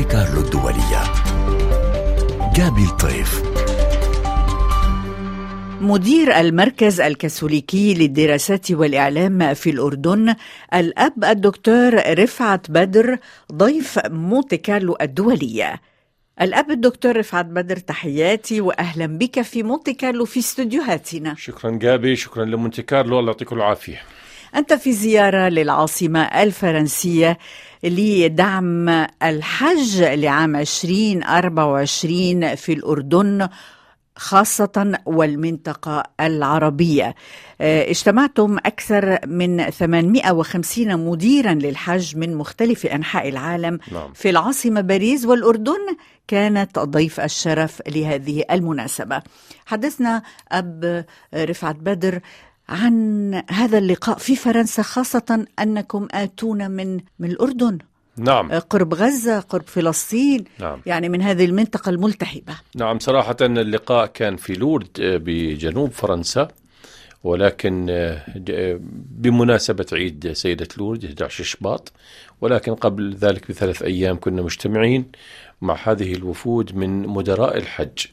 مونتي كارلو الدولية جابي الطيف مدير المركز الكاثوليكي للدراسات والإعلام في الأردن الأب الدكتور رفعت بدر ضيف مونتي كارلو الدولية الأب الدكتور رفعت بدر تحياتي وأهلا بك في مونتي كارلو في استديوهاتنا شكرا جابي شكرا لمونتي كارلو. الله يعطيكم العافية. أنت في زيارة للعاصمة الفرنسية لدعم الحج لعام 2024 في الأردن خاصة والمنطقة العربية. آه، اجتمعتم أكثر من 850 مديرا للحج من مختلف أنحاء العالم نعم. في العاصمة باريس والأردن. كانت ضيف الشرف لهذه المناسبة. حدثنا أب رفعت بدر عن هذا اللقاء في فرنسا خاصة أنكم آتون من من الأردن. نعم. قرب غزة قرب فلسطين. نعم. يعني من هذه المنطقة الملتهبة نعم صراحة اللقاء كان في لورد آه، بجنوب فرنسا ولكن آه، آه، بمناسبة عيد سيدة لورد 11 شباط ولكن قبل ذلك بثلاث أيام كنا مجتمعين مع هذه الوفود من مدراء الحج.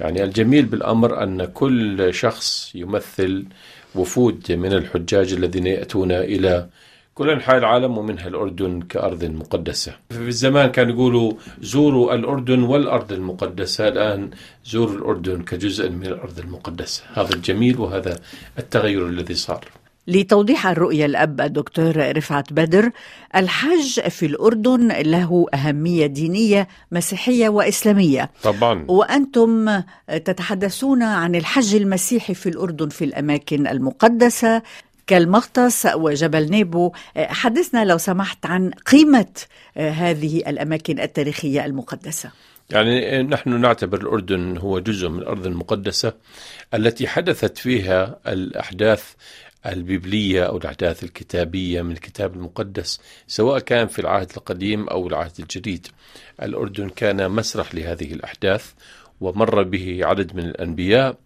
يعني الجميل بالأمر أن كل شخص يمثل وفود من الحجاج الذين يأتون إلى كل أنحاء العالم ومنها الأردن كأرض مقدسة. في الزمان كانوا يقولوا زوروا الأردن والأرض المقدسة الآن زوروا الأردن كجزء من الأرض المقدسة. هذا الجميل وهذا التغير الذي صار. لتوضيح الرؤية الأب الدكتور رفعت بدر الحج في الأردن له أهمية دينية مسيحية وإسلامية. طبعا. وأنتم تتحدثون عن الحج المسيحي في الأردن في الأماكن المقدسة كالمغطس وجبل نيبو. حدثنا لو سمحت عن قيمة هذه الأماكن التاريخية المقدسة. يعني نحن نعتبر الأردن هو جزء من الأرض المقدسة التي حدثت فيها الأحداث البيبلية أو الأحداث الكتابية من الكتاب المقدس سواء كان في العهد القديم أو العهد الجديد. الأردن كان مسرح لهذه الأحداث ومر به عدد من الأنبياء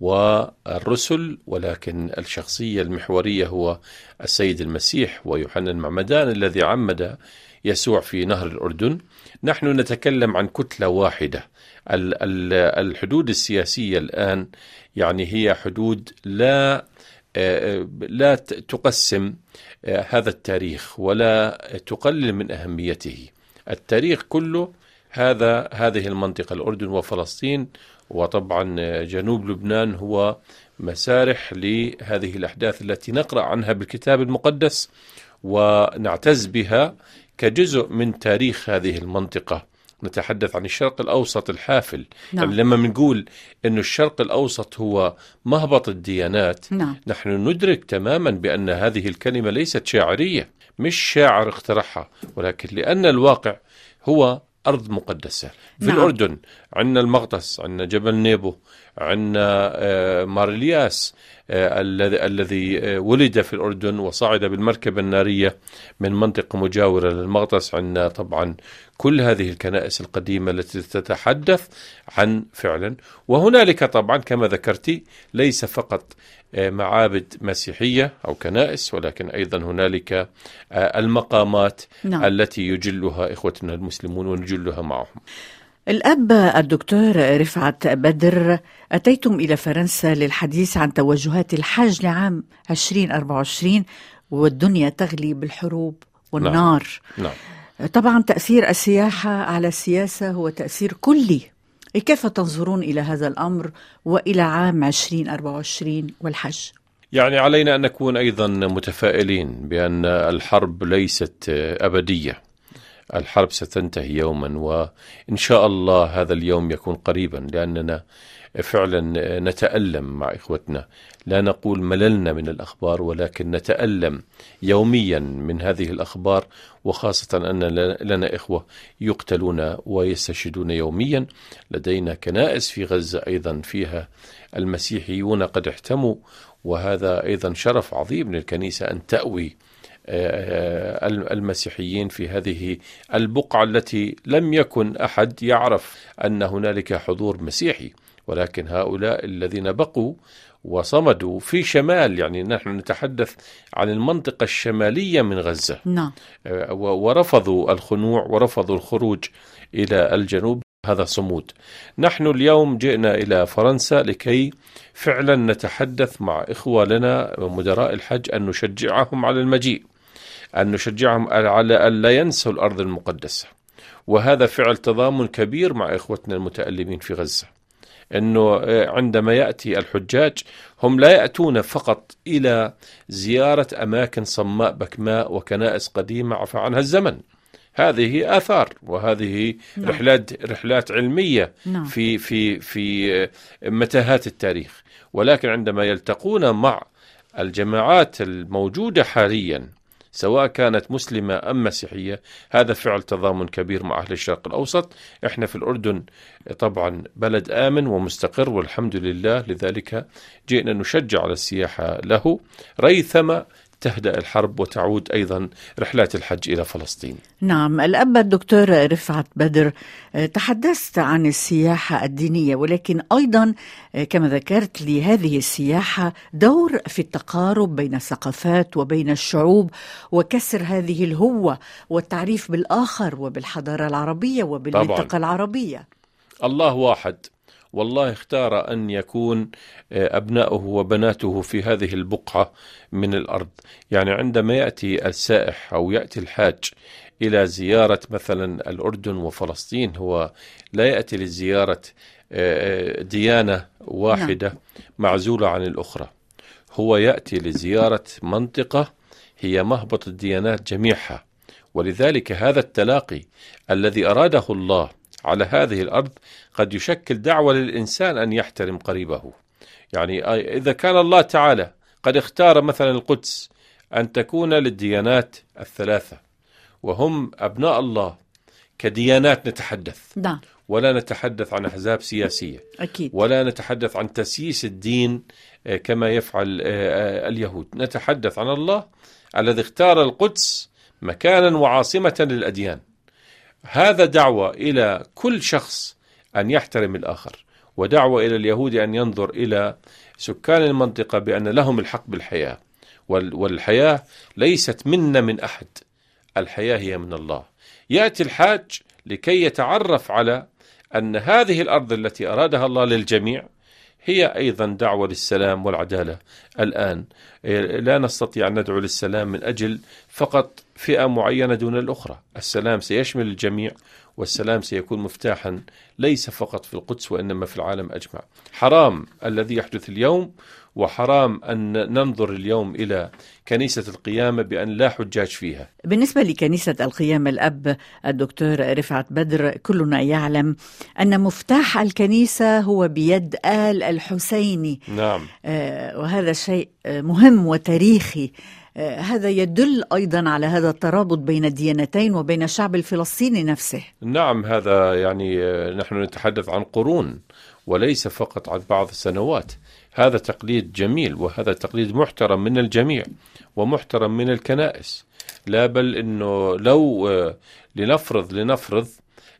والرسل ولكن الشخصية المحورية هو السيد المسيح ويوحنا المعمدان الذي عمد يسوع في نهر الأردن. نحن نتكلم عن كتلة واحدة. ال- ال- الحدود السياسية الآن يعني هي حدود لا لا تقسم آه، هذا التاريخ ولا تقلل من أهميته. التاريخ كله هذا هذه المنطقة الأردن وفلسطين وطبعا آه، جنوب لبنان هو مسارح لهذه الأحداث التي نقرأ عنها بالكتاب المقدس ونعتز بها كجزء من تاريخ هذه المنطقة. نتحدث عن الشرق الأوسط الحافل نعم. يعني لما بنقول أن الشرق الأوسط هو مهبط الديانات نعم نحن ندرك تماما بأن هذه الكلمة ليست شاعرية مش شاعر اخترعها ولكن لأن الواقع هو أرض مقدسة في نعم. الأردن عندنا المغطس عندنا جبل نيبو عندنا آه، مارلياس آه، الذي الذي آه، ولد في الأردن وصعد بالمركبة النارية من منطقة مجاورة للمغطس عندنا طبعا كل هذه الكنائس القديمة التي تتحدث عن فعلا وهنالك طبعا كما ذكرتي ليس فقط آه، معابد مسيحية أو كنائس ولكن أيضا هنالك آه، المقامات نعم. التي يجلها إخوتنا المسلمون ونجلها معهم الأب الدكتور رفعت بدر أتيتم إلى فرنسا للحديث عن توجهات الحج لعام 2024 والدنيا تغلي بالحروب والنار. نعم طبعا تأثير السياحة على السياسة هو تأثير كلي. كيف تنظرون إلى هذا الأمر وإلى عام 2024 والحج؟ يعني علينا أن نكون أيضا متفائلين بأن الحرب ليست أبدية. الحرب ستنتهي يوما وإن شاء الله هذا اليوم يكون قريبا لأننا فعلا نتألم مع إخوتنا. لا نقول مللنا من الأخبار ولكن نتألم يوميا من هذه الأخبار وخاصة أن لنا إخوة يقتلون ويستشهدون يوميا. لدينا كنائس في غزة أيضا فيها المسيحيون قد احتموا وهذا أيضا شرف عظيم للكنيسة أن تأوي المسيحيين في هذه البقعة التي لم يكن أحد يعرف أن هنالك حضور مسيحي ولكن هؤلاء الذين بقوا وصمدوا في شمال يعني نحن نتحدث عن المنطقة الشمالية من غزة. نعم. آه، ورفضوا الخنوع ورفضوا الخروج إلى الجنوب هذا صمود. نحن اليوم جئنا إلى فرنسا لكي فعلا نتحدث مع إخوة لنا مدراء الحج أن نشجعهم على المجيء. أن نشجعهم على أن لا ينسوا الأرض المقدسة وهذا فعل تضامن كبير مع إخوتنا المتألمين في غزة أنه آه، عندما يأتي الحجاج هم لا يأتون فقط إلى زيارة أماكن صماء بكماء وكنائس قديمة عفى عنها الزمن هذه آثار وهذه نعم. رحلات رحلات علمية نعم. في في في آه، متاهات التاريخ ولكن عندما يلتقون مع الجماعات الموجودة حاليا سواء كانت مسلمة أم مسيحية هذا فعل تضامن كبير مع أهل الشرق الأوسط. إحنا في الأردن طبعا بلد آمن ومستقر والحمد لله. لذلك جئنا نشجع على السياحة له. ريثما تهدأ الحرب وتعود أيضا رحلات الحج إلى فلسطين. نعم الأب الدكتور رفعت بدر آه، تحدثت عن السياحة الدينية ولكن أيضا آه، كما ذكرت لهذه السياحة دور في التقارب بين الثقافات وبين الشعوب وكسر هذه الهوة والتعريف بالآخر وبالحضارة العربية وبالمنطقة طبعاً. العربية. الله واحد. والله اختار أن يكون آه، أبناؤه وبناته في هذه البقعة من الأرض، يعني عندما يأتي السائح أو يأتي الحاج إلى زيارة مثلا الأردن وفلسطين هو لا يأتي لزيارة آه، آه، ديانة واحدة معزولة عن الأخرى. هو يأتي لزيارة منطقة هي مهبط الديانات جميعها. ولذلك هذا التلاقي الذي أراده الله على هذه الأرض قد يشكل دعوة للإنسان أن يحترم قريبه. يعني إذا كان الله تعالى قد اختار مثلا القدس أن تكون للديانات الثلاثة وهم أبناء الله كديانات نتحدث. نعم. ولا نتحدث عن أحزاب سياسية. أكيد. ولا نتحدث عن تسييس الدين آه، كما يفعل آه، آه، اليهود. نتحدث عن الله الذي اختار القدس مكانا وعاصمة للأديان. هذا دعوة إلى كل شخص أن يحترم الآخر ودعوة إلى اليهود أن ينظر إلى سكان المنطقة بأن لهم الحق بالحياة. وال- والحياة ليست منا من أحد الحياة هي من الله. يأتي الحاج لكي يتعرف على أن هذه الأرض التي أرادها الله للجميع هي أيضا دعوة للسلام والعدالة. الآن إيه، لا نستطيع أن ندعو للسلام من أجل فقط فئة معينة دون الأخرى. السلام سيشمل الجميع والسلام سيكون مفتاحا ليس فقط في القدس وإنما في العالم أجمع. حرام الذي يحدث اليوم وحرام أن ننظر اليوم إلى كنيسة القيامة بأن لا حجاج فيها. بالنسبة لكنيسة القيام الأب الدكتور رفعت بدر كلنا يعلم أن مفتاح الكنيسة هو بيد آل الحسيني. نعم. آه، وهذا شيء مهم وتاريخي. آه، هذا يدل أيضا على هذا الترابط بين الديانتين وبين الشعب الفلسطيني نفسه. نعم هذا يعني آه، نحن نتحدث عن قرون وليس فقط عن بعض السنوات. هذا تقليد جميل وهذا تقليد محترم من الجميع ومحترم من الكنائس. لا بل إنه لو آه، لنفرض لنفرض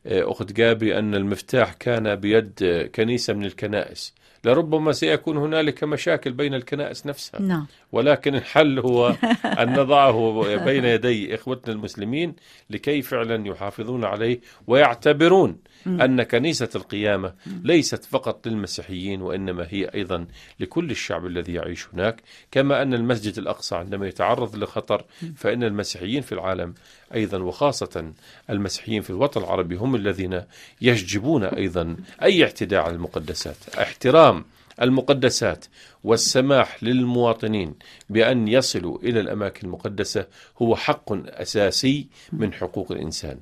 آه، أخت جابي أن المفتاح كان بيد آه، كنيسة من الكنائس. لربما سيكون هنالك مشاكل بين الكنائس نفسها. نعم. ولكن الحل هو أن نضعه بين يدي إخوتنا المسلمين لكي فعلا يحافظون عليه ويعتبرون أن كنيسة القيامة ليست فقط للمسيحيين وإنما هي أيضا لكل الشعب الذي يعيش هناك. كما أن المسجد الأقصى عندما يتعرض لخطر فإن المسيحيين في العالم أيضا وخاصة المسيحيين في الوطن العربي هم الذين يشجبون أيضا أي اعتداء على المقدسات. احترام المقدسات والسماح للمواطنين بأن يصلوا إلى الأماكن المقدسة هو حق أساسي من حقوق الإنسان.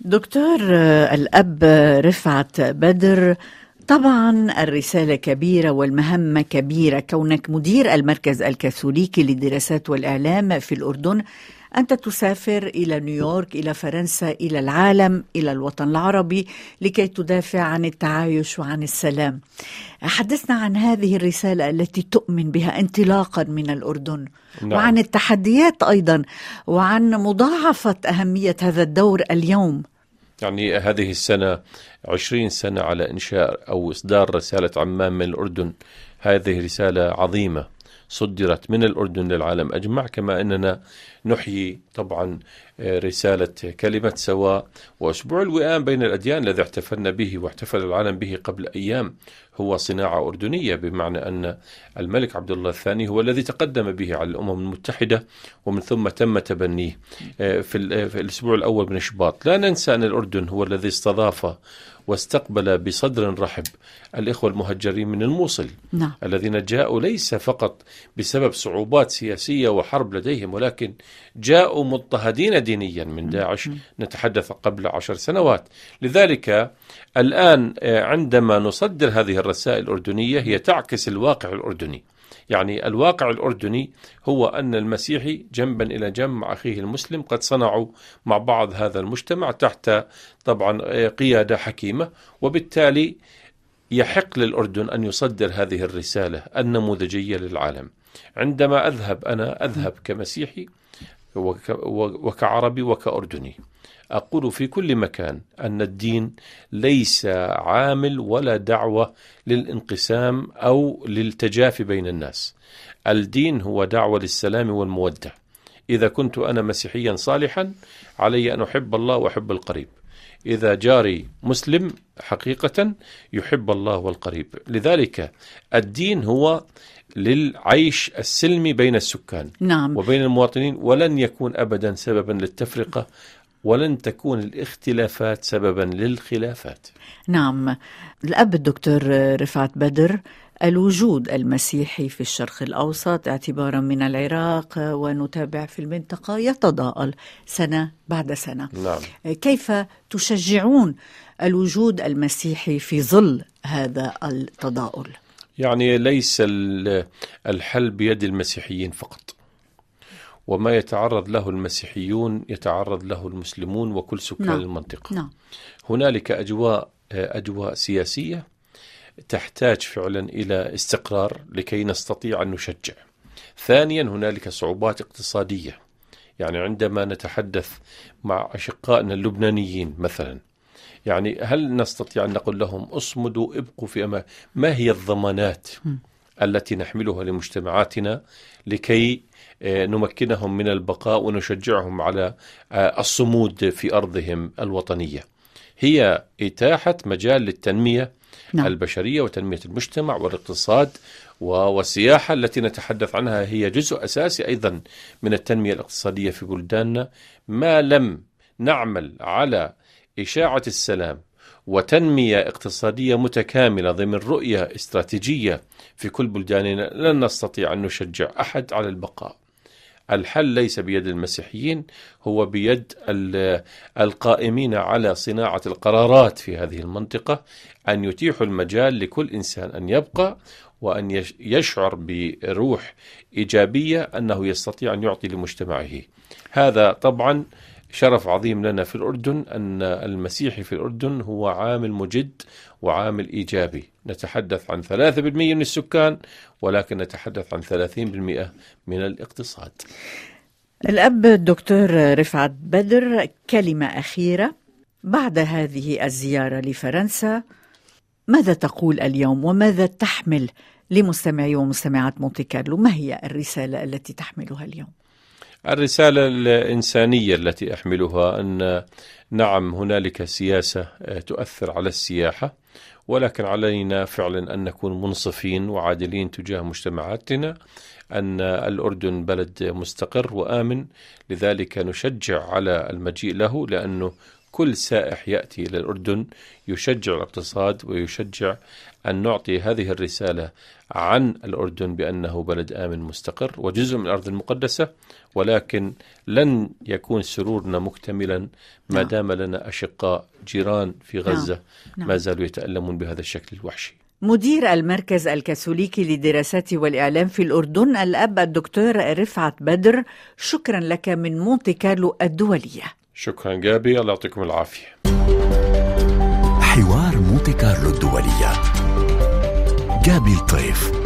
دكتور آه، الأب آه، رفعت بدر. طبعا الرسالة كبيرة والمهمة كبيرة. كونك مدير المركز الكاثوليكي للدراسات والإعلام في الأردن أنت تسافر إلى نيويورك إلى فرنسا إلى العالم إلى الوطن العربي لكي تدافع عن التعايش وعن السلام. حدثنا عن هذه الرسالة التي تؤمن بها انطلاقا من الأردن نعم. وعن التحديات أيضا وعن مضاعفة أهمية هذا الدور اليوم. يعني هذه السنة عشرين سنة على إنشاء أو إصدار رسالة عمان من الأردن. هذه رسالة عظيمة. صدرت من الأردن للعالم أجمع كما أننا نحيي طبعا آه، رسالة كلمة سواء وأسبوع الوئام بين الأديان الذي احتفلنا به واحتفل العالم به قبل أيام هو صناعة أردنية بمعنى أن الملك عبد الله الثاني هو الذي تقدم به على الأمم المتحدة ومن ثم تم تبنيه. آه، في الأسبوع الأول من شباط لا ننسى أن الأردن هو الذي استضاف واستقبل بصدر رحب الإخوة المهجرين من الموصل نعم. الذين جاءوا ليس فقط بسبب صعوبات سياسية وحرب لديهم ولكن جاءوا مضطهدين دينيا من داعش. نتحدث قبل عشر سنوات. لذلك الآن آه، عندما نصدر هذه الرسائل الأردنية هي تعكس الواقع الأردني. يعني الواقع الأردني هو أن المسيحي جنبا إلى جنب مع أخيه المسلم قد صنعوا مع بعض هذا المجتمع تحت طبعا قيادة حكيمة وبالتالي يحق للأردن أن يصدر هذه الرسالة النموذجية للعالم. عندما أذهب أنا أذهب كمسيحي وكعربي وكأردني. أقول في كل مكان أن الدين ليس عامل ولا دعوة للانقسام أو للتجافي بين الناس. الدين هو دعوة للسلام والمودة. إذا كنت أنا مسيحيا صالحا علي أن أحب الله وأحب القريب. إذا جاري مسلم حقيقة يحب الله والقريب. لذلك الدين هو للعيش السلمي بين السكان نعم. وبين المواطنين ولن يكون أبدا سببا للتفرقة ولن تكون الاختلافات سببا للخلافات نعم الأب الدكتور رفعت بدر الوجود المسيحي في الشرق الأوسط اعتبارا من العراق ونتابع في المنطقة يتضاءل سنة بعد سنة. نعم. كيف تشجعون الوجود المسيحي في ظل هذا التضاؤل؟ يعني ليس الحل بيد المسيحيين فقط. وما يتعرض له المسيحيون يتعرض له المسلمون وكل سكان نعم. المنطقة. نعم. هنالك أجواء أجواء سياسية تحتاج فعلا إلى استقرار لكي نستطيع أن نشجع. ثانيا هنالك صعوبات اقتصادية. يعني عندما نتحدث مع أشقائنا اللبنانيين مثلا يعني هل نستطيع أن نقول لهم اصمدوا ابقوا في أمان ما هي الضمانات؟ التي نحملها لمجتمعاتنا لكي آه، نمكنهم من البقاء ونشجعهم على آه، الصمود في أرضهم الوطنية. هي إتاحة مجال للتنمية نعم. البشرية وتنمية المجتمع والاقتصاد والسياحة التي نتحدث عنها هي جزء أساسي أيضا من التنمية الاقتصادية في بلداننا ما لم نعمل على إشاعة السلام وتنمية اقتصادية متكاملة ضمن رؤية استراتيجية في كل بلداننا لن نستطيع أن نشجع أحد على البقاء. الحل ليس بيد المسيحيين هو بيد القائمين على صناعة القرارات في هذه المنطقة أن يتيحوا المجال لكل إنسان أن يبقى وأن يشعر بروح إيجابية أنه يستطيع أن يعطي لمجتمعه. هذا طبعا شرف عظيم لنا في الأردن أن المسيحي في الأردن هو عامل مجد وعامل إيجابي. نتحدث عن 3% من السكان ولكن نتحدث عن 30% من الاقتصاد. الأب الدكتور رفعت بدر كلمة أخيرة. بعد هذه الزيارة لفرنسا ماذا تقول اليوم وماذا تحمل لمستمعي ومستمعات مونتي كارلو؟ ما هي الرسالة التي تحملها اليوم؟ الرسالة الإنسانية التي أحملها أن نعم هنالك سياسة آه، تؤثر على السياحة ولكن علينا فعلا أن نكون منصفين وعادلين تجاه مجتمعاتنا أن الأردن بلد مستقر وآمن. لذلك نشجع على المجيء له لأنه كل سائح يأتي إلى الأردن يشجع الاقتصاد ويشجع أن نعطي هذه الرسالة عن الأردن بأنه بلد آمن مستقر وجزء من الأرض المقدسة ولكن لن يكون سرورنا مكتملا ما نعم. دام لنا أشقاء جيران في نعم. غزة نعم. ما زالوا يتألمون بهذا الشكل الوحشي مدير المركز الكاثوليكي للدراسات والإعلام في الأردن الأب الدكتور رفعت بدر شكرا لك من مونتي كارلو الدولية شكرا جابي الله يعطيكم العافية حوار مونتي كارلو الدولية جابي الطيف